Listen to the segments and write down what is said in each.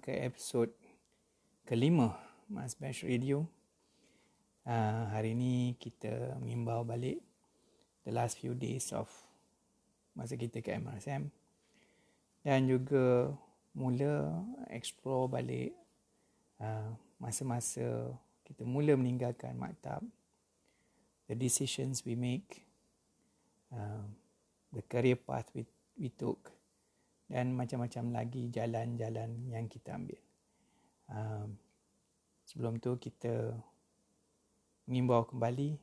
Ke episod kelima Mas Bash Radio. Uh, hari ini kita mengimbau balik the last few days of masa kita ke MRSM dan juga mula explore balik uh, masa-masa kita mula meninggalkan maktab the decisions we make uh, the career path we, we took dan macam-macam lagi jalan-jalan yang kita ambil. Um, sebelum tu kita mengimbau kembali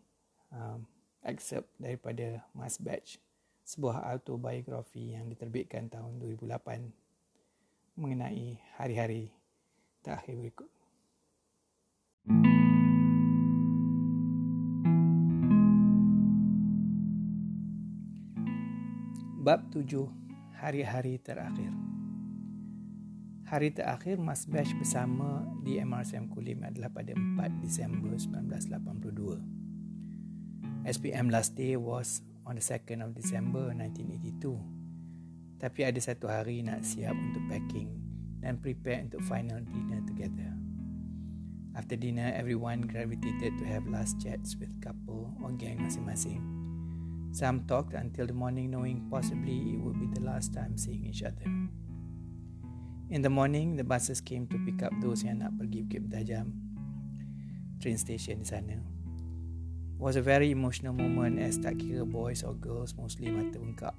um, excerpt daripada Mas Batch, sebuah autobiografi yang diterbitkan tahun 2008 mengenai hari-hari terakhir berikut. Bab tujuh hari-hari terakhir. Hari terakhir Mas Bash bersama di MRSM Kulim adalah pada 4 Disember 1982. SPM last day was on the 2nd of December 1982. Tapi ada satu hari nak siap untuk packing dan prepare untuk final dinner together. After dinner, everyone gravitated to have last chats with couple or gang masing-masing. Some talked until the morning, knowing possibly it would be the last time seeing each other. In the morning, the buses came to pick up those yang nak pergi Bukit Bertajam, train station di sana. It was a very emotional moment as tak kira boys or girls mostly mata bengkak.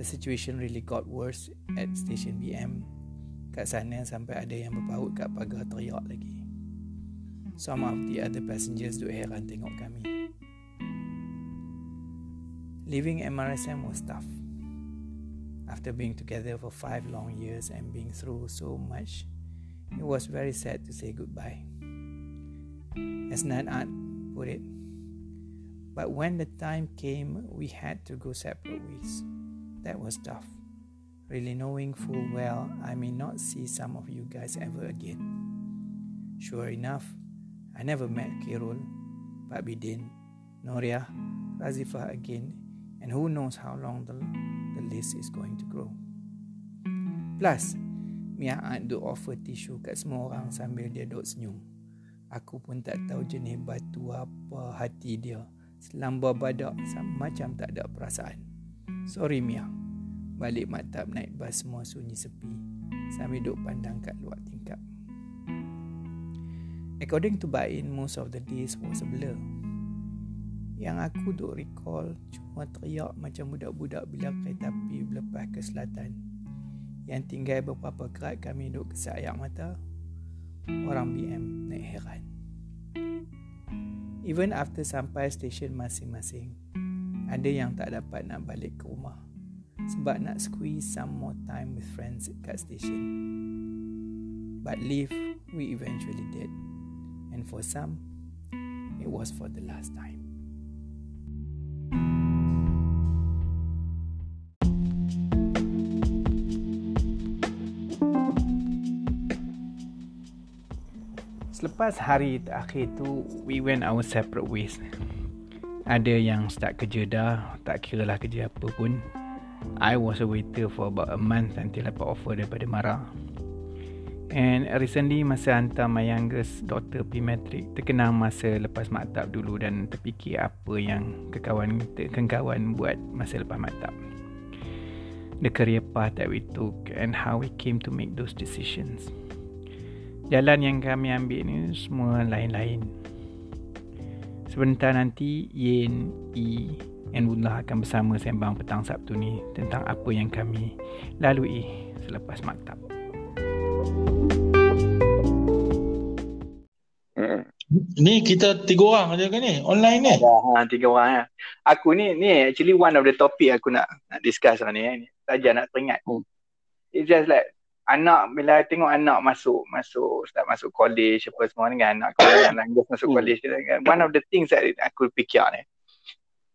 The situation really got worse at station BM. Kat sana sampai ada yang berpaut kat pagar teriak lagi. Some of the other passengers duk heran tengok kami. Living MRSM was tough. After being together for five long years and being through so much, it was very sad to say goodbye. As Nanat put it, but when the time came, we had to go separate ways. That was tough. Really knowing full well I may not see some of you guys ever again. Sure enough, I never met Kirul, but Bidin, Noria, Razifa again and who knows how long the, the list is going to grow. Plus, Mia Aunt do offer tisu kat semua orang sambil dia duk senyum. Aku pun tak tahu jenis batu apa hati dia. Selamba badak macam tak ada perasaan. Sorry Mia. Balik maktab naik bas semua sunyi sepi. Sambil duk pandang kat luar tingkap. According to Bain, most of the days was a blur. Yang aku duk recall cuma teriak macam budak-budak bila kereta api berlepas ke selatan. Yang tinggal beberapa kerat kami duk kesak ayak mata. Orang BM naik heran. Even after sampai stesen masing-masing, ada yang tak dapat nak balik ke rumah sebab nak squeeze some more time with friends kat stesen. But leave, we eventually did. And for some, it was for the last time. Selepas hari terakhir tu We went our separate ways. Ada yang start kerja dah Tak kira lah kerja apa pun. I was a waiter for about a month Until dapat offer daripada Mara. And recently masa hantar my youngest daughter P-Matric Terkenang masa lepas maktab dulu Dan terfikir apa yang kekawan kekawan buat masa lepas maktab. The career path that we took And how we came to make those decisions jalan yang kami ambil ni semua lain-lain. Sebentar nanti Yin, I dan Bunda akan bersama sembang petang Sabtu ni tentang apa yang kami lalui selepas maktab. Ni kita tiga orang aja kan ni? Online ni? Ha, tiga orang ya. Aku ni ni actually one of the topic aku nak nak discuss lah ni. Eh. Saja nak teringat. Hmm. It's just like anak bila tengok anak masuk masuk start masuk college apa semua ni kan anak kalau yang lanjut masuk hmm. college kan one of the things that aku fikir ni.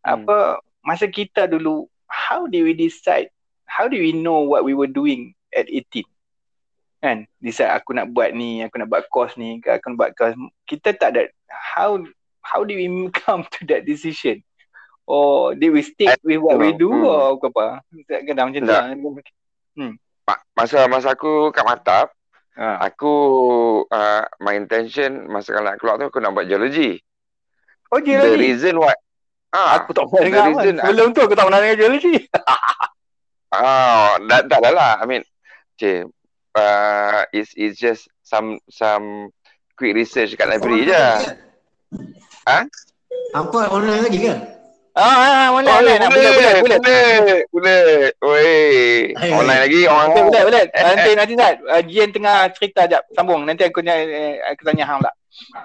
Hmm. apa masa kita dulu how do we decide how do we know what we were doing at 18 kan? Decide aku nak buat ni aku nak buat course ni aku nak buat course. Kita tak ada how how do we come to that decision? Or did we stick with what we do hmm. or apa apa kadang macam tu Hmm. Ma- Masa masa aku kat Matap, Ha. aku uh, my intention masa kalau nak keluar tu aku nak buat geology. Oh, The geology. reason why ah Aku tak pernah the dengar reason Sebelum tu aku tak pernah dengar geology. ah dah dah dah lah. I mean, cik, uh, it's it's just some some quick research kat library je. Apa online lagi ke? Ah, ah, ah, Oh, online, online. Boleh, boleh, boleh. boleh, boleh. Oi, online lagi orang. Boleh, boleh, boleh. Nanti, nanti, Zat. Uh, Jian tengah cerita jap. Sambung. Nanti aku, tanya- eh, aku tanya hang pula.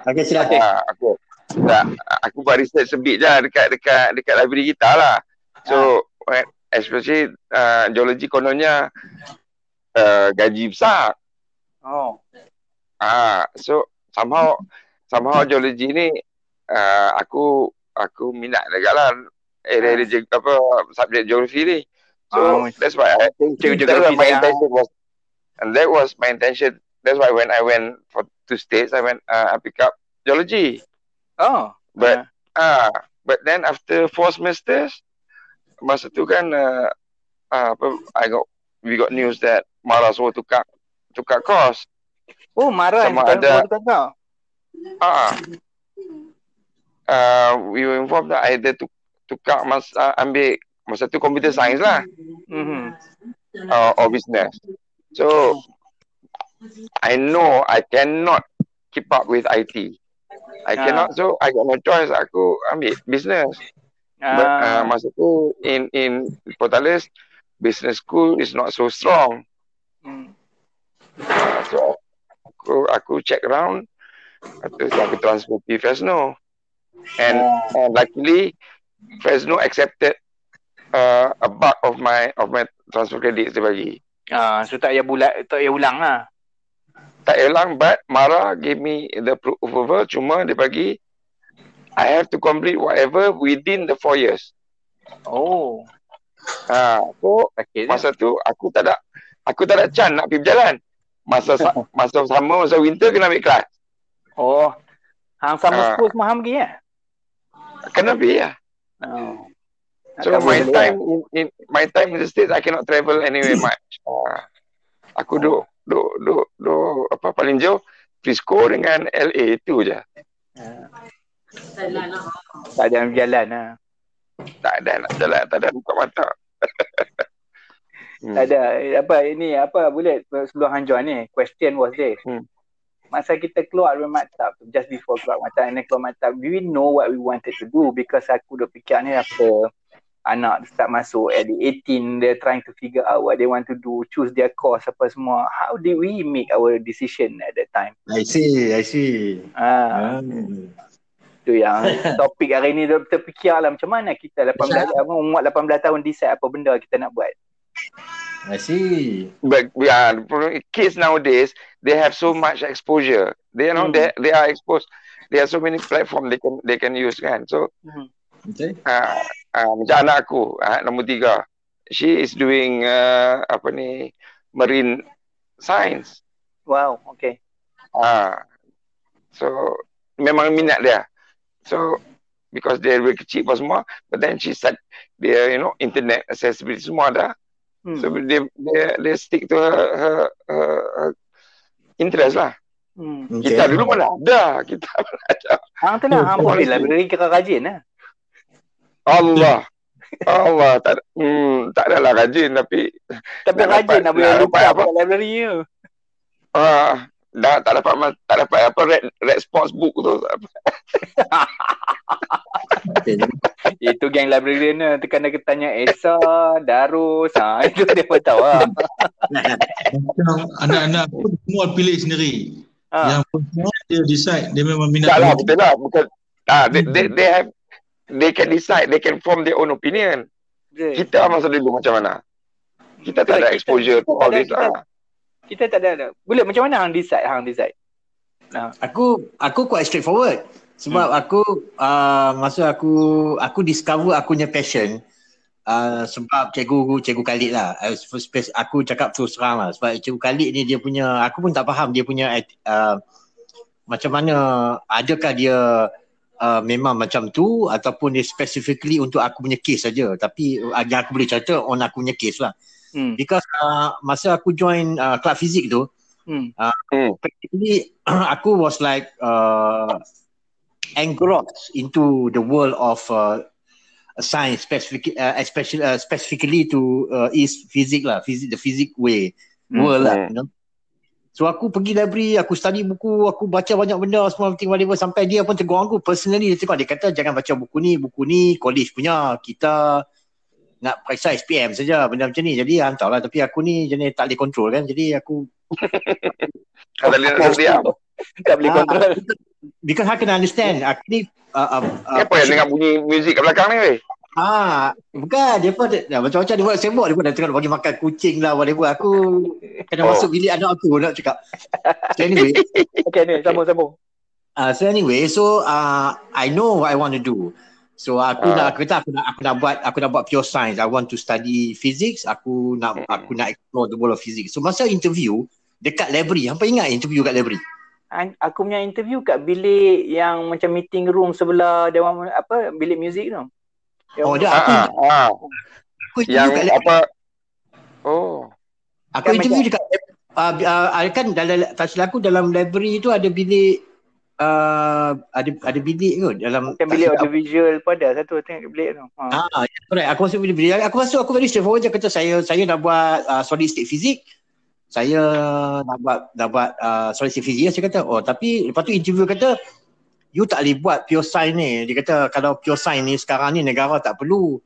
Okey silakan. Ah, aku tak, aku buat research sebit je dekat dekat dekat library kita lah. So, when, especially uh, geology kononnya uh, gaji besar. Oh. Ah, so somehow somehow geology ni uh, aku aku minat dekat lah area uh. apa subjek geografi ni. So Ah, that's why I that's geografi why my intention was and that was my intention. That's why when I went for to states I went uh, I pick up geology. Oh. But ah but then after four semesters masa tu kan uh, uh, apa I got we got news that Mara suruh tukar tukar course. Oh, marah. Sama ada- kau. Ah. Uh, we were informed that I had to tukar mas uh, ambil masa tu computer science lah Mhm. uh, or business. So I know I cannot keep up with IT. I Ah. cannot so I got no choice aku ambil business. But uh, Ah. masa tu in in Portales business school is not so strong. Hmm. Uh, so aku aku check around tu aku transfer pergi Fresno. And, and luckily Fresno accepted uh, a bulk of my of my transfer credits dia bagi. Ah, so tak payah bulat, tak payah ulang lah. Tak hilang but Mara gave me the pro- approval cuma dia bagi I have to complete whatever within the four years. Oh. Ha, so Sakit masa tu aku tak ada aku tak ada chance nak pergi berjalan. Masa sa- masa sama masa winter kena ambil kelas. Oh. Hang sama Ah. school semua hang pergi ya? Kena pergi lah. Oh. So Tak my boleh. time in, in my time in the states I cannot travel anywhere much. Uh, aku duk duk duk duk apa paling jauh Frisco dengan LA itu je. Tak ada jalan lah. Tak ada nak jalan, tak ada buka mata. hmm. Tak ada. Apa ini apa boleh sebelum hang join ni. Question was this. Hmm. Masa kita keluar dari maktab tu, just before keluar maktab, and then keluar maktab, do we know what we wanted to do? Because aku dah fikir ni apa anak start masuk at the 18, they're trying to figure out what they want to do, choose their course apa semua. How did we make our decision at that time? I see, I see. Ah, Hmm. tu yang topik hari ni dia terfikir lah macam mana kita 18 apa, umur 18 tahun decide apa benda kita nak buat. I see. But yeah, kids nowadays they have so much exposure. They you know Hmm. they they are exposed. There are so many platform they can they can use kan. So Hmm. Okay. uh, uh, macam anak aku, uh, nombor tiga, she is doing uh, apa ni marine science. Wow, okay. Ah, so memang minat dia. So because dia dari kecil apa semua, but then she said dia you know internet accessibility semua ada. Hmm. So dia dia dia stick to her, her, her, her interest lah. Hmm. Okay. Kita dulu mana ada, kita mana ada. Hang tu lah, hang Honestly. library kira rajin lah. Allah. Allah tak ada, hmm, tak adalah rajin tapi Tapi rajin nak boleh lupa apa library tu. ah dah tak dapat tak dapat apa red, red sports book tu. Itu geng librarian lah. Tekan dia tanya Esa, Darus. Ha, itu dia pun tahu lah. Anak-anak pun semua pilih sendiri. Ha. Yang perempuan dia decide dia memang minat Tak lah, betul lah. Bukan. Ah, they, they, they have, they can decide, they can form their own opinion. Kita masa dulu macam mana? Kita tak ada kita- exposure to kita all tak ada- this kita- lah. Kita tak ada. Boleh macam mana hang decide? Hang decide. Aku aku quite straightforward. Sebab aku uh, masa aku aku discover aku punya passion uh, sebab cikgu cikgu Khalid lah. Uh, first place aku cakap terus terang lah sebab cikgu Khalid ni dia punya aku pun tak faham dia punya uh, macam mana adakah dia uh, memang macam tu ataupun dia specifically untuk aku punya case saja tapi uh, yang aku boleh cerita on aku punya case lah. Hmm. Because uh, masa aku join uh, club fizik tu, Hmm. Hmm. practically aku was like uh, engrossed into the world of uh, science, specific, uh, especially uh, specifically to uh, is physics lah, physics the physics way Hmm. world lah. Hmm. You know? So aku pergi library, aku study buku, aku baca banyak benda semua penting whatever sampai dia pun tegur aku personally dia tengok dia kata jangan baca buku ni, buku ni college punya. Kita nak periksa SPM saja benda macam ni. Jadi hantarlah tapi aku ni jenis tak boleh control kan. Jadi aku diam. Tak boleh kontrol. Because I can understand. Aku ni uh, uh, uh, Apa yang dengar bunyi muzik kat belakang ni weh? Ah, bukan dia pun dia, macam-macam dia buat sembok dia pun dah tengok bagi makan kucing lah whatever. Aku kena Oh. masuk bilik anak aku nak cakap. So anyway, Okay ni, sambung-sambung. uh, so anyway, so uh, I know what I want to do. So aku Ah. nak aku kata aku nak aku nak buat aku nak buat pure science. I want to study physics. Aku nak Mm-mm. aku nak explore the world of physics. So masa interview dekat library, hampa ingat interview kat library? Aku punya interview kat bilik yang macam meeting room sebelah dewan apa bilik muzik tu. Yang- Oh, dia aku ah, ah. aku Yang kat apa? Oh. Aku Kan interview dekat uh, uh, kan dalam tak silap aku dalam library tu ada bilik uh, ada ada bilik kot dalam Macam bilik audio visual pun ada satu tengok bilik tu. Ha. Ah, ya, correct. Aku masuk bilik bilik. Aku masuk aku very straightforward je kata saya saya nak buat uh, solid state physics. Saya nak buat nak buat uh, state physics saya kata. Oh, tapi lepas tu interview kata you tak boleh buat pure science ni. Dia kata kalau pure science ni sekarang ni negara tak perlu.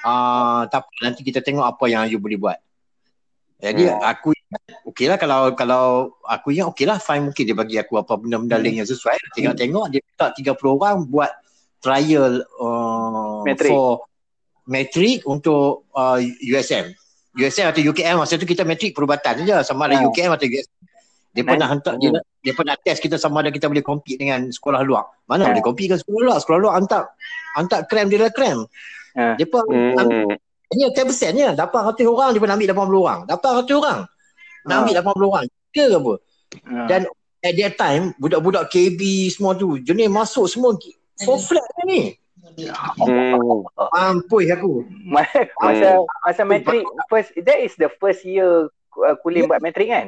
Uh, tak apa, nanti kita tengok apa yang you boleh buat. Jadi Hmm. aku okey lah kalau kalau aku ingat okey lah fine mungkin dia bagi aku apa benda-benda Hmm. link yang sesuai. Tengok-tengok dia minta 30 orang buat trial uh, for metric untuk uh, USM. USM atau UKM masa tu kita metrik perubatan saja sama ada Ha. UKM atau USM. Dia pernah hantar dia, dia pernah test kita sama ada kita boleh compete dengan sekolah luar. Mana Ha. boleh compete dengan sekolah luar? Sekolah luar hantar hantar krem dia lah krem. Ha. Dia pun ambil Hmm. hanya 10% je. Dapat 100 orang dia pun ambil 80 orang. Dapat 100 orang. Nak Ha. ambil 80 orang. Ke ke apa? Ha. Dan at that time budak-budak KB semua tu jenis masuk semua for flat ni. Hmm. Mampus aku. masa masa matrik first that is the first year uh, kuliah buat matrik kan?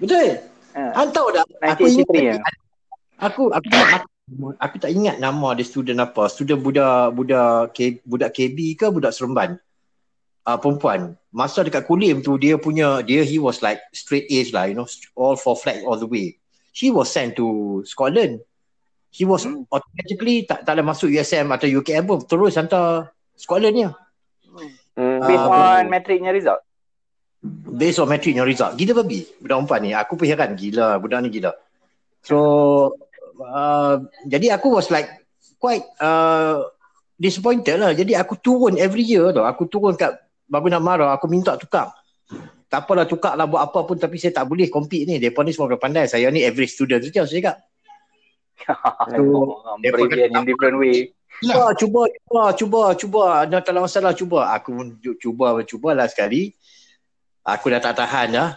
Betul? Ha. Hantar dah. Aku ingat 1983 ya. aku aku tak ingat, aku tak ingat nama dia student apa. Student budak budak K, budak KB ke budak Seremban. Uh, perempuan. Masa dekat kulim tu dia punya dia he was like straight A's lah, you know, all for flat all the way. She was sent to Scotland. He was Hmm. automatically tak tak ada masuk USM atau UKM pun terus hantar Scotland ni. Hmm. Based Ah, on matriknya result. based on metric yang result. Gila babi budak perempuan ni. Aku pun heran gila budak ni gila. So uh, jadi aku was like quite uh, disappointed lah. Jadi aku turun every year tau. Aku turun kat Bangunan Mara aku minta tukar. Tak apalah tukar lah buat apa pun tapi saya tak boleh compete ni. Mereka ni semua pandai. Saya ni average student saja saya cakap. So, in different way. Cuba, cuba, cuba, cuba, cuba. Ada tak ada masalah, cuba. Aku pun cu- cuba, cuba lah sekali. Aku dah tak tahan dah.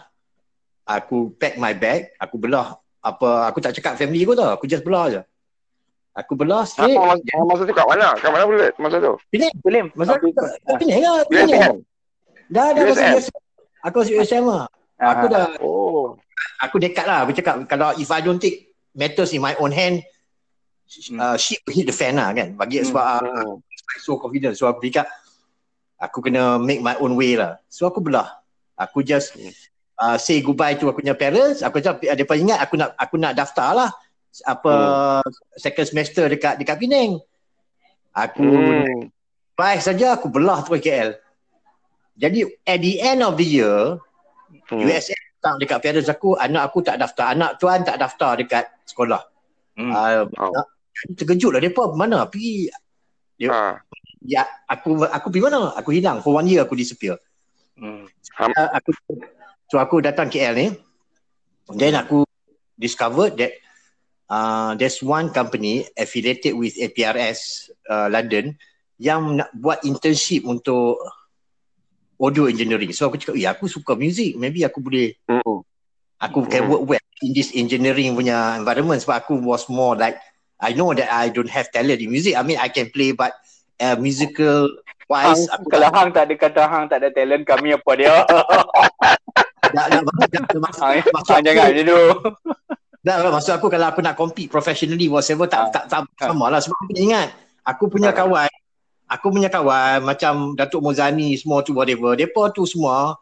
Aku pack my bag. Aku belah. Apa, aku tak cakap family aku tau. Aku just belah je. Aku belah straight. Apa masa, masa tu kat mana? Kat mana boleh masa tu? Kulim. Masa Aku tu Penang lah. Penang. Dah, dah masuk USM. USM. Aku masuk USM lah. Ah, Aku dah, Oh. aku dekat lah. Aku cakap, kalau if I don't take matters in my own hand, uh, shit hit the fan lah kan. Bagi Hmm. sebab uh, Hmm. so confident. So aku cakap aku kena make my own way lah. So aku belah. Aku just uh, say goodbye to aku punya parents. Aku cakap ada pun ingat aku nak aku nak daftar lah apa second semester dekat dekat Penang. Aku Hmm. bye saja aku belah terus KL. Jadi at the end of the year Hmm. USM datang dekat parents aku, anak aku tak daftar. Anak tuan tak daftar dekat sekolah. Hmm. Uh, Oh. terkejut lah mereka mana pergi Ha. ya aku aku pergi mana aku hilang for one year aku disappear Hmm. uh, aku so aku datang KL ni then aku discovered that uh, there's one company affiliated with APRS uh, London yang nak buat internship untuk audio engineering so aku cakap ya aku suka music maybe aku boleh Hmm. aku can Hmm. work well in this engineering punya environment sebab aku was more like I know that I don't have talent in music I mean I can play but uh, musical Wise, Hang, aku kalau tak, Hang tak ada kata Hang tak ada talent, kami apa dia? tak, tak, tak, tak, tak, jangan aku, je tu. tak, tak, maksud aku kalau aku nak compete professionally whatever tak, Ah. tak, tak, sama lah sebab aku ingat aku punya Ah. kawan aku punya kawan macam Datuk Mozani semua tu whatever mereka tu semua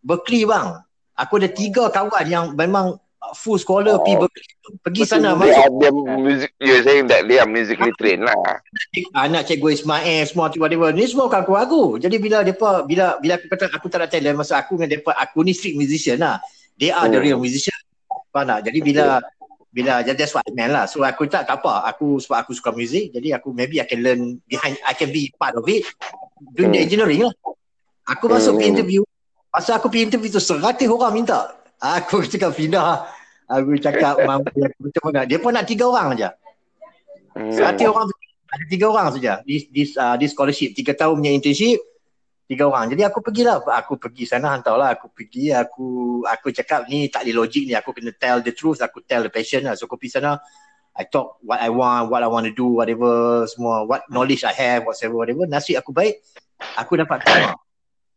Berkeley bang aku ada tiga kawan yang memang full scholar Oh. pergi Berkeley pergi Betul, sana. They masuk are, they are music, you're saying that they are musically trained lah. anak cikgu Ismail semua tu whatever ni semua kawan aku jadi bila depa bila bila aku kata aku tak ada talent masa aku dengan depa aku ni street musician lah they are the Hmm. real musician faham tak jadi bila bila jadi that's what I meant lah. So aku tak tak apa. Aku sebab aku suka muzik jadi aku maybe I can learn behind I can be part of it. Doing the Hmm. engineering lah. Aku masuk Hmm. pergi interview. Masa aku pergi interview tu 100 orang minta. Aku cakap pindah aku cakap mampu macam mana dia pun nak tiga orang aja Hmm. Satu orang ada tiga orang saja. Di di uh, di scholarship tiga tahun punya internship tiga orang. Jadi aku pergilah. Aku pergi sana hantarlah aku pergi aku aku cakap ni tak ada logik ni. Aku kena tell the truth. Aku tell the passion lah. So aku pergi sana. I talk what I want what I want to do whatever semua what knowledge I have whatever whatever. Nasib aku baik aku dapat terima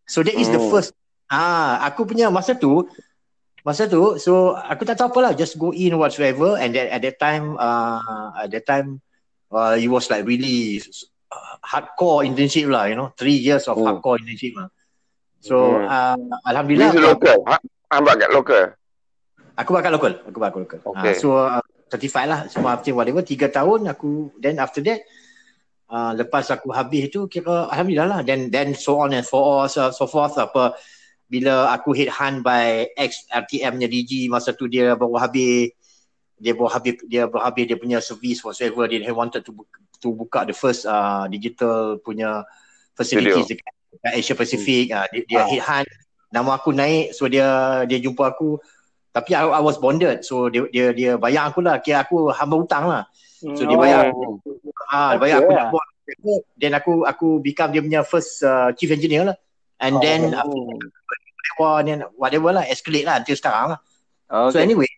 so that is the Hmm. first. Ah aku punya masa tu masa tu so aku tak tahu apa lah. Just go in whatsoever. And then at that time uh, at that time uh, it was like really uh, hardcore internship lah you know three years of Hmm. hardcore internship lah so Hmm. uh, alhamdulillah is local. Ha? Ambak kat local. aku bakal local aku bakal local Okay. uh, so uh, certified lah semua everything whatever tiga tahun aku then after that uh, lepas aku habis tu kira alhamdulillah lah then then so on and so on so, so forth apa bila aku hit hunt by ex RTM nya DG masa tu dia baru habis dia baru habis dia baru habis dia punya service whatsoever. Dia wanted to buka, to buka the first uh, digital punya facilities dekat, dekat Asia Pacific. Uh, dia, dia Ah. hit hunt. Nama aku naik so dia dia jumpa aku. Tapi I, I was bonded. So dia dia dia bayar aku lah. Kira aku hamba hutang lah. So, dia bayar. Hmm. ah Okay bayar aku nak buat then aku aku become dia punya first uh, chief engineer lah. And then after Oh. whatever then whatever lah escalate lah until sekarang lah. So Okay. anyway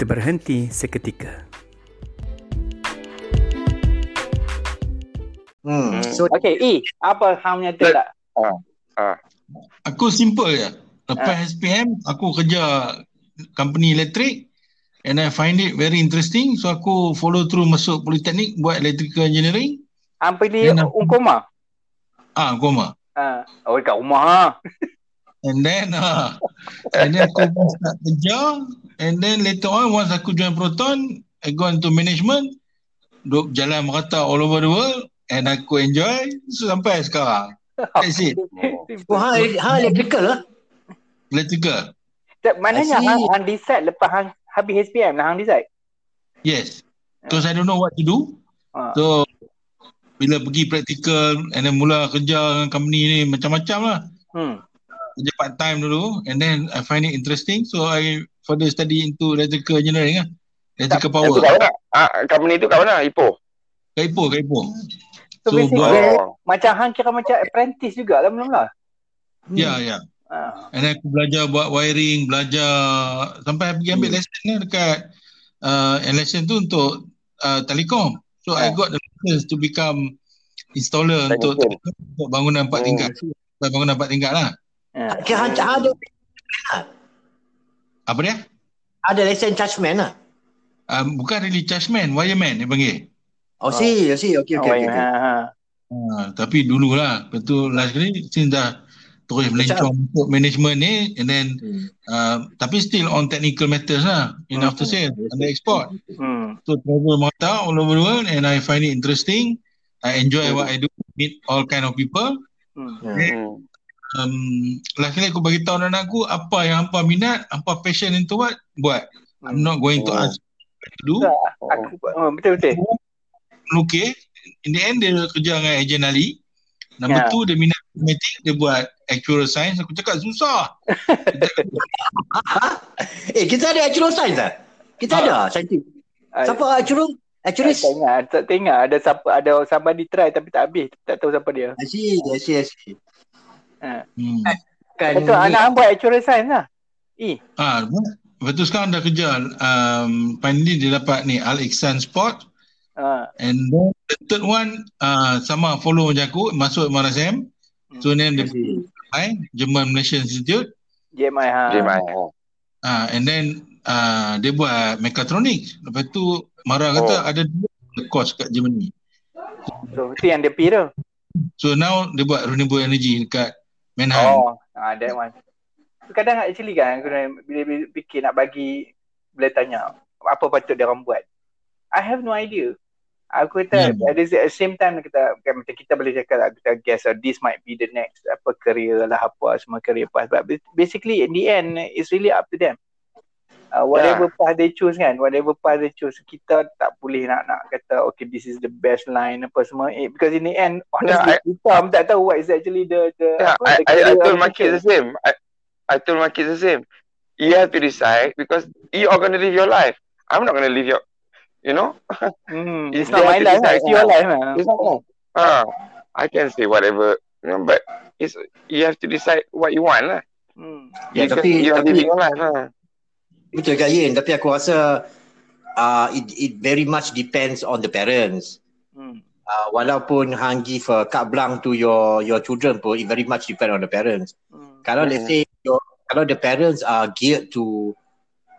Kita berhenti seketika. hmm. Hmm. so Okay, E, apa Hang punya tu tak? Aku simple je. Lepas SPM, aku kerja company elektrik and I find it very interesting. So aku follow through masuk Politeknik buat electrical engineering. Hang pergi Then, Ungkoma? Ah, Goma. Ah, oh kat rumah ha. And then uh, and then aku start kerja and then later on once aku join Proton, I go into management. Duk jalan merata all over the world and aku enjoy so, sampai sekarang. That's it. oh, hang, hang electrical lah Electrical. Tak, Maknanya hang, hang decide lepas hang habis SPM lah hang decide. Yes. Because I don't know what to do. Ah. So bila pergi practical and then mula kerja dengan company ni macam-macam lah. Hmm. Kerja part time dulu and then I find it interesting so I further study into electrical engineering lah. Electrical Itu power. kat mana? Ah, company tu kat mana? Ipoh. Kat Ipoh, kat Ipoh. So, So, basically Oh. macam hang kira macam apprentice juga lah belum lah. Ya, ya. Ah. And then aku belajar buat wiring, belajar sampai pergi ambil lesson lah dekat uh, and lesson tu untuk uh, telekom. So I Ah. got the license to become installer untuk Technician. untuk bangunan empat Hmm. tingkat. Bangunan empat tingkat lah. Ah. kira hang ada Apa dia? ada lesen chargeman lah Um, bukan really chargeman, wireman dia panggil. oh, see, see, okay, okay, Oh, okay, ya, okay. ha, ha. Uh, tapi dulu lah. Lepas tu last kali since dah terus melencong untuk management ni and then Hmm. uh, tapi still on technical matters lah in Hmm. after sale and the export. Hmm. So travel Malta all over the world and I find it interesting. I enjoy Hmm. what I do, meet all kind of people. Hmm. Hmm. Um, last kali aku bagi tahu anak aku apa yang hampa minat, hampa passion into what, buat. I'm not going to Hmm. ask to do. Aku oh, betul betul. Okay. In the end dia kerja dengan Ejen Ali. Number Ya. two dia minat matematik, dia buat actual science. Aku cakap susah. eh kita ada actual science lah kita ada saintis siapa actual actual Tak ingat, tak, tak ingat ada siapa ada somebody try tapi tak habis, tak tahu siapa dia. I see, I Hmm. Kan Itu anak hang buat actual science lah. E. Ah. Lepas tu sekarang dah kerja um, finally dia dapat ni Al Iksan Sport Ha. and then the third one uh, sama follow macam aku masuk MRSM so then dia apply German Malaysian Institute JMI ha. Jim I. uh, and then uh, dia buat mechatronics lepas tu Mara kata Oh. ada dua course kat Germany So itu yang dia pi tu. so now dia buat renewable energy dekat Manheim Oh, ah that one. Kadang actually kan aku bila, bila fikir nak bagi bila tanya apa patut dia orang buat. I have no idea. Aku kata Hmm. at the same time kita kan, macam kita boleh cakap lah, kita guess uh, this might be the next apa career lah apa semua career path but basically in the end it's really up to them. Uh, whatever path they choose kan whatever path they choose kita tak boleh nak nak kata okay this is the best line apa semua eh, because in the end honestly I- kita pun tak tahu what is actually the the Yeah, apa, I, the I, I told my kids the same. I, I told my kids the same. You have to decide because you are going to live your life. I'm not going to live your, you know. Hmm, It's it's not my life, decide, it's your life. lah. It's not wrong. Ah, I can say whatever, you know, but it's you have to decide what you want lah. Hmm. Ya, Because tapi- you are tapi- living your life. lah. Betul Kak Yin, tapi aku rasa uh, it, it very much depends on the parents. Hmm. Uh, walaupun hang give a carte blanche to your your children pun, it very much depend on the parents. Hmm. Kalau let's say your, kalau the parents are geared to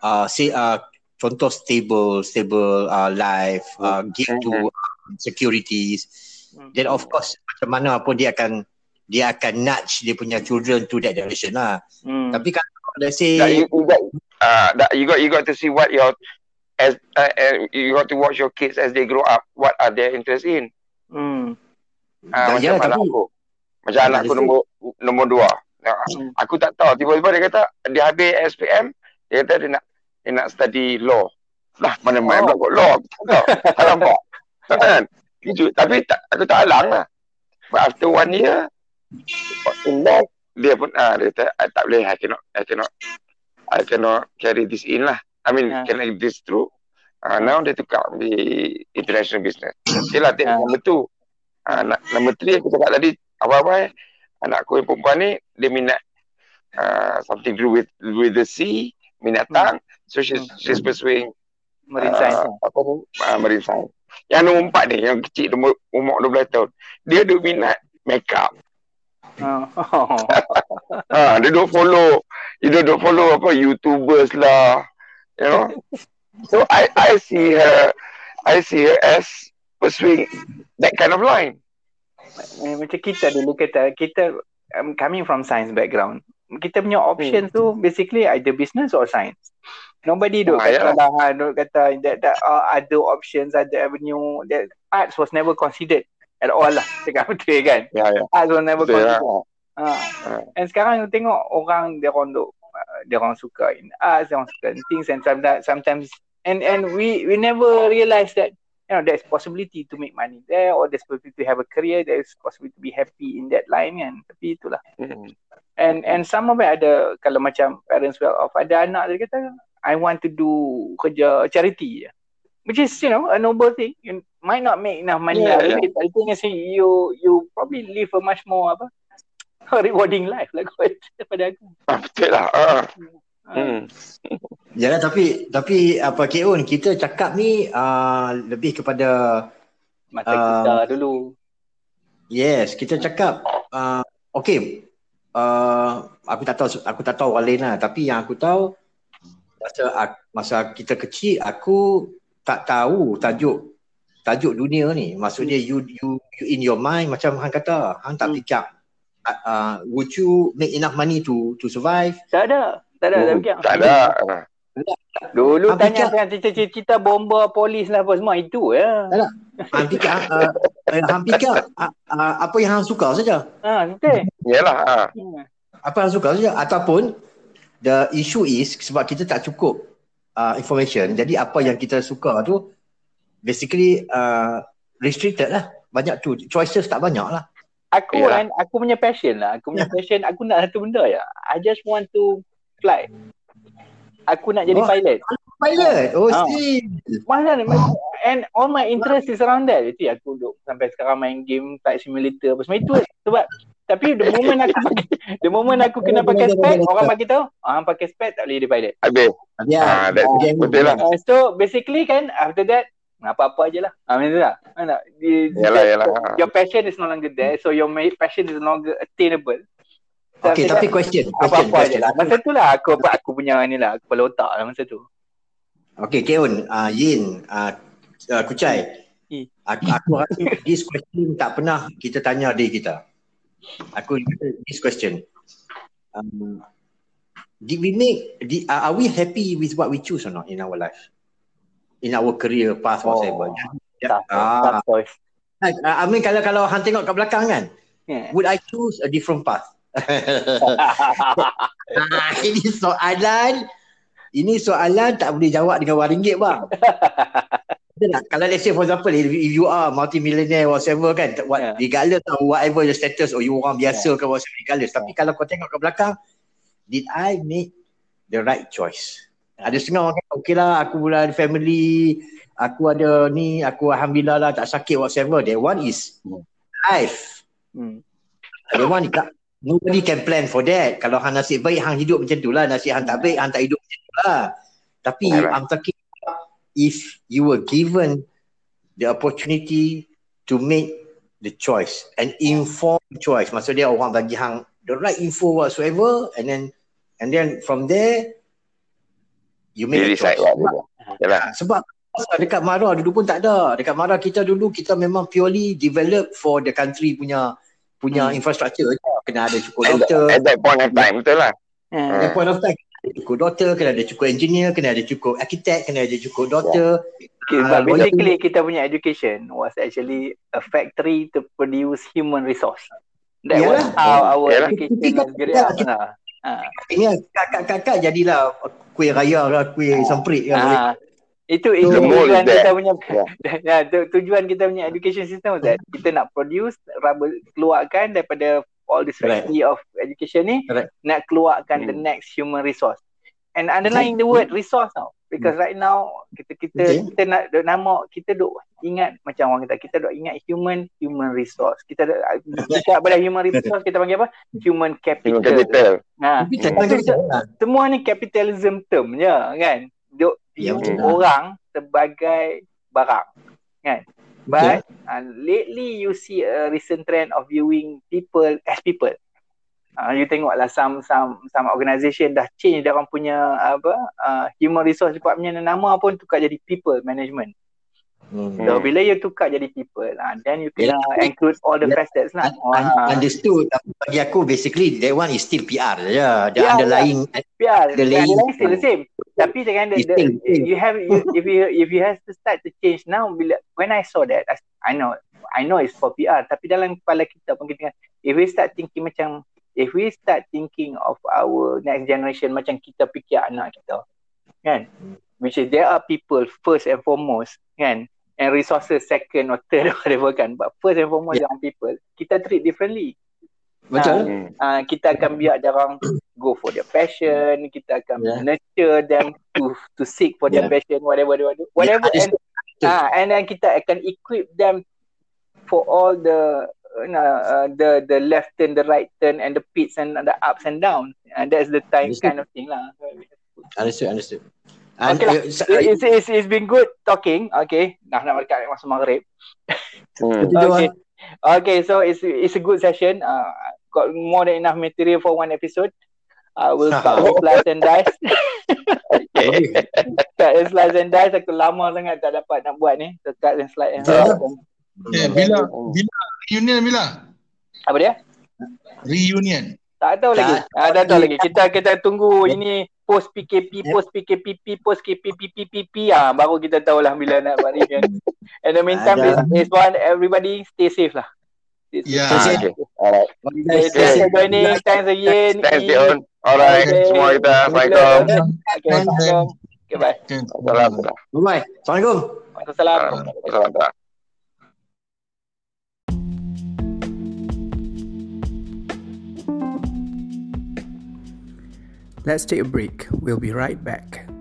uh, say uh, contoh stable stable uh, life, uh, geared to uh, securities, Hmm. then of course macam mana pun dia akan dia akan nudge dia punya children to that direction lah. Hmm. Tapi kalau let's say That you, you got, uh, that you got, you got to see what your, as, uh, uh, you got to watch your kids as they grow up. What are their interest in? Hmm. Ah, Ya, macam anak tapi- aku. Macam Ya, anak aku nombor nombor dua. Hmm. Aku tak tahu. Tiba-tiba dia kata dia habis SPM, dia kata dia nak dia nak study law. Lah, mana main Oh. oh. pula law. Tak tahu. Tak nampak. Kan? Gitu. Tapi tak, aku tak halang lah. But after one year, in law, dia pun, ah, dia kata, I tak boleh, I cannot, I cannot, I cannot carry this in lah. I mean, Ah. carry this through. Uh, now dia tukar ambil international business. Okay lah, take Ah. number two. Uh, number three, aku cakap tadi, apa-apa eh, anak aku yang perempuan ni, dia minat uh, something to do with with the sea, minat Hmm. tang. So she's she's pursuing Marine uh, science. lah. apa tu? Uh, marine science. Yang nombor empat ni, yang kecil umur, umur 12 tahun. Dia duk minat makeup. Oh. Ha, dia duk follow, dia duk follow apa YouTubers lah. You know. So I I see her I see her as pursuing that kind of line. Eh, Macam kita dulu kata, kita um, coming from science background. Kita punya options tu basically either business or science. Nobody duk Ah, kata lah, duk kata that, that uh, other options, other avenue, that arts was never considered at all lah. Cakap betul kan? Ya ya. Arts was never Betul lah. considered. Ha. Ah. And sekarang you tengok orang dia orang duk uh, dia orang suka in arts, dia orang suka in things and sometimes sometimes and and we we never realize that you know there's possibility to make money there or there's possibility to have a career, there's possibility to be happy in that line kan. Tapi itulah. Hmm. And and some of it ada kalau macam parents well off ada anak dia kata I want to do kerja charity je. Which is you know a noble thing. You might not make enough money Yeah, of yeah. but the thing is you you probably live a much more apa rewarding life like what daripada aku. Ah, betul lah. Ah. Ah. Hmm. Yalah tapi tapi apa Keon kita cakap ni uh, lebih kepada Masa Ah. kita dulu. yes kita cakap uh, okay uh, aku tak tahu aku tak tahu orang lain lah tapi yang aku tahu masa masa kita kecil aku tak tahu tajuk tajuk dunia ni maksudnya you you, you in your mind macam hang kata hang tak Hmm. fikir uh, uh, would you make enough money to to survive Tak ada. Tak ada. tak fikir. Tak ada. Ah. Dulu Hang tanya fikir- tentang cita-cita bomba polis lah apa semua itu ya. hang fikir uh, uh, hang fikir uh, uh, apa yang hang suka saja Ha, betul. Yalah. Ah. Hmm. apa yang suka saja ataupun the issue is sebab kita tak cukup uh, information jadi apa yang kita suka tu basically uh, restricted lah banyak tu choices tak banyak lah Aku Yalah. kan, aku punya passion lah. Aku punya passion, aku nak satu benda ya. I just want to fly. Aku nak jadi Oh. pilot. pilot. Oh, still. Mana ni? And all my interest is around that. Jadi aku duduk sampai sekarang main game flight simulator apa semua itu sebab tapi the moment aku pakai the moment aku kena pakai spec orang bagi tahu ah pakai spec tak boleh jadi pilot. Habis. Ya. Ah, that's Game- betul lah. Uh, so basically kan after that apa-apa je lah. Ah macam tu tak? Mana? Di, Yalah, yalah. Your passion is no longer there so your passion is no longer attainable. So Okay, tapi that, question. question, apa-apa je lah. Masa tu lah aku aku punya ni lah kepala otak lah masa tu. Okay, Keon, uh, Yin, uh, uh, Kucai. Hmm. Aku, aku rasa this question tak pernah kita tanya adik kita. Aku rasa this question. Um, did we make, did, uh, are we happy with what we choose or not in our life? In our career path or whatever. Ah. tough choice. Like, uh, I mean kalau kalau hang tengok kat belakang kan, Yeah. would I choose a different path? ah, ini soalan ini soalan tak boleh jawab dengan wang ringgit bang. Kalau let's say for example if, if you are multi-millionaire whatever kan what, Yeah. regardless of whatever your status or you orang biasa ke whatever regardless tapi kalau kau tengok ke belakang did I make the right choice? Ada setengah orang kata okay lah aku ada family aku ada ni aku alhamdulillah lah tak sakit whatever that one is life Hmm. That one tak, nobody can plan for that. Kalau hang nasib baik hang hidup macam tu lah. Nasib hang tak baik hang tak hidup macam tu lah. Tapi Alright. I'm talking about if you were given the opportunity to make the choice, an informed choice. Maksud dia orang bagi hang the right info whatsoever and then and then from there you make Dia a choice. decide what dia buat. Yalah. Ah, Sebab dekat Mara dulu pun tak ada. Dekat Mara kita dulu kita memang purely develop for the country punya punya Hmm. infrastructure je. Kena ada cukup At, doktor. at that point of time, betul lah. Hmm. At that point of time kena ada cukup doktor, kena ada cukup engineer, kena ada cukup architect, kena ada cukup doktor. Okay, Ah, but lawyer basically kita punya education was actually a factory to produce human resource. That was Yalah. how our Yalah. education Kita- was great up. Lah. Ah. Ini kakak-kakak jadilah kuih raya lah, kuih semprit kan. boleh. Ah. Itu itu The tujuan kita punya Yeah. ya, tu, tujuan kita punya education system was that kita nak produce rubber keluarkan daripada all this Correct. factory of education ni Correct. nak keluarkan the Hmm. next human resource. And underlying the word resource tau. Because right now kita kita Okay. kita nak duk nama kita duk ingat macam orang kata kita duk ingat human human resource. Kita duk kita pada human resource kita panggil apa? Human capital. Human capital. Ada kita- lah. semua ni capitalism term je kan. Duk Ya, use betul. orang sebagai barang kan. But uh, lately you see a recent trend of viewing people as people. Uh, you tengoklah some some some organisation dah change dia orang punya apa uh, human resource department nama pun tukar jadi people management. Hmm. So bila you tukar jadi people, uh, then you kena include all the Yeah. facets lah. Uh, Understood. Tapi bagi aku basically that one is still PR je. The Yeah, underlying biar The the layer. lain still the same. Tapi dengan the, the still. you have you, if you if you have to start to change now bila when I saw that I, I know I know it's for PR tapi dalam kepala kita pun kita if we start thinking macam if we start thinking of our next generation macam kita fikir anak kita kan which is there are people first and foremost kan and resources second or third or whatever kan but first and foremost Yeah. yeah. people kita treat differently betul. Hmm. uh, kita akan biar dia orang go for their passion kita akan Yeah. nurture them to to seek for their Yeah. passion whatever they want whatever Yeah, and ah and then kita akan equip them for all the uh, uh, the the left turn the right turn and the pits and the ups and downs and that's the time Understood. kind of thing lah Understood, understood. And, Okay lah. uh, It- it's, it's, it's been good talking okay dah nak dekat masa maghrib Hmm. Okay okay so it's it's a good session uh, got more than enough material for one episode I will start with slice and dice Okay. Cut and slice and dice aku lama sangat tak dapat nak buat ni. Cut and slice and dice. Eh, bila bila reunion bila? Apa dia? Reunion. Tak tahu Tak. lagi. Ah, tak tahu lagi. Kita kita tunggu ini post PKP, post PKPP, post KPPPP ah baru kita tahulah bila nak buat reunion. And the meantime is, Ada. is one everybody stay safe lah. Safe. Ya. Okay. Alright. Okay, thanks for joining. Thanks again. Thanks, Dion. Alright. Okay. Semua kita. Assalamualaikum. Okay, Assalamualaikum. Okay, bye. Assalamualaikum. Bye-bye. Assalamualaikum. Waalaikumsalam. Assalamualaikum. Let's take a break. We'll be right back.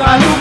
my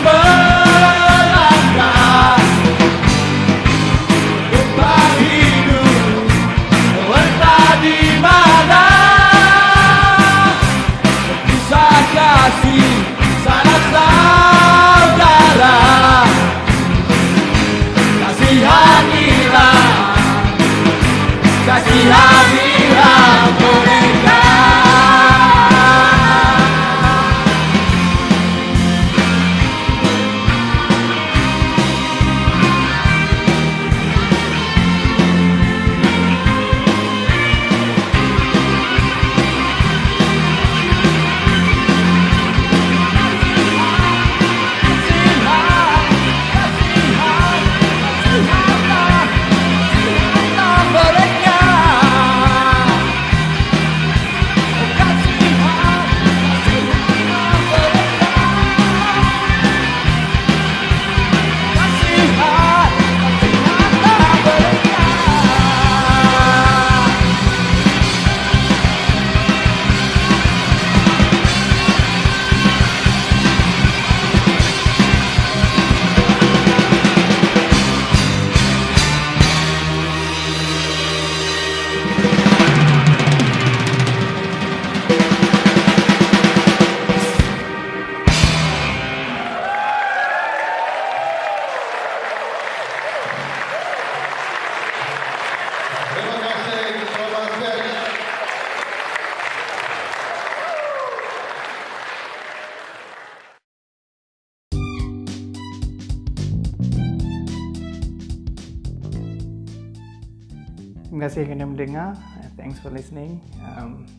kasih kerana mendengar. Uh, Thanks for listening. Um,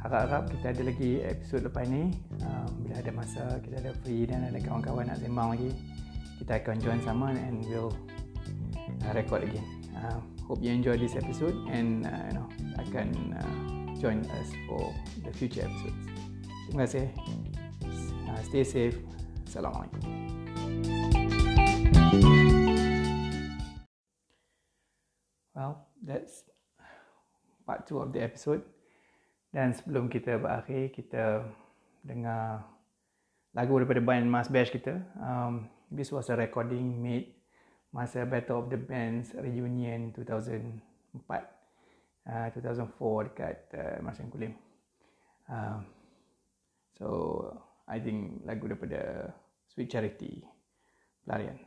harap-harap kita ada lagi episod lepas ni. Um, bila ada masa, kita ada free dan ada kawan-kawan nak sembang lagi, kita akan join sama and we'll uh, record again. Uh, hope you enjoy this episode and uh, you know akan uh, join us for the future episodes. Terima kasih. Uh, stay safe. Assalamualaikum. Well, that's part 2 of the episode. Dan sebelum kita berakhir, kita dengar lagu daripada band Mas Bash kita. Um, this was a recording made masa Battle of the Bands reunion 2004. Uh, 2004 dekat uh, Marsian Kulim. Um, so, I think lagu daripada Sweet Charity pelarian.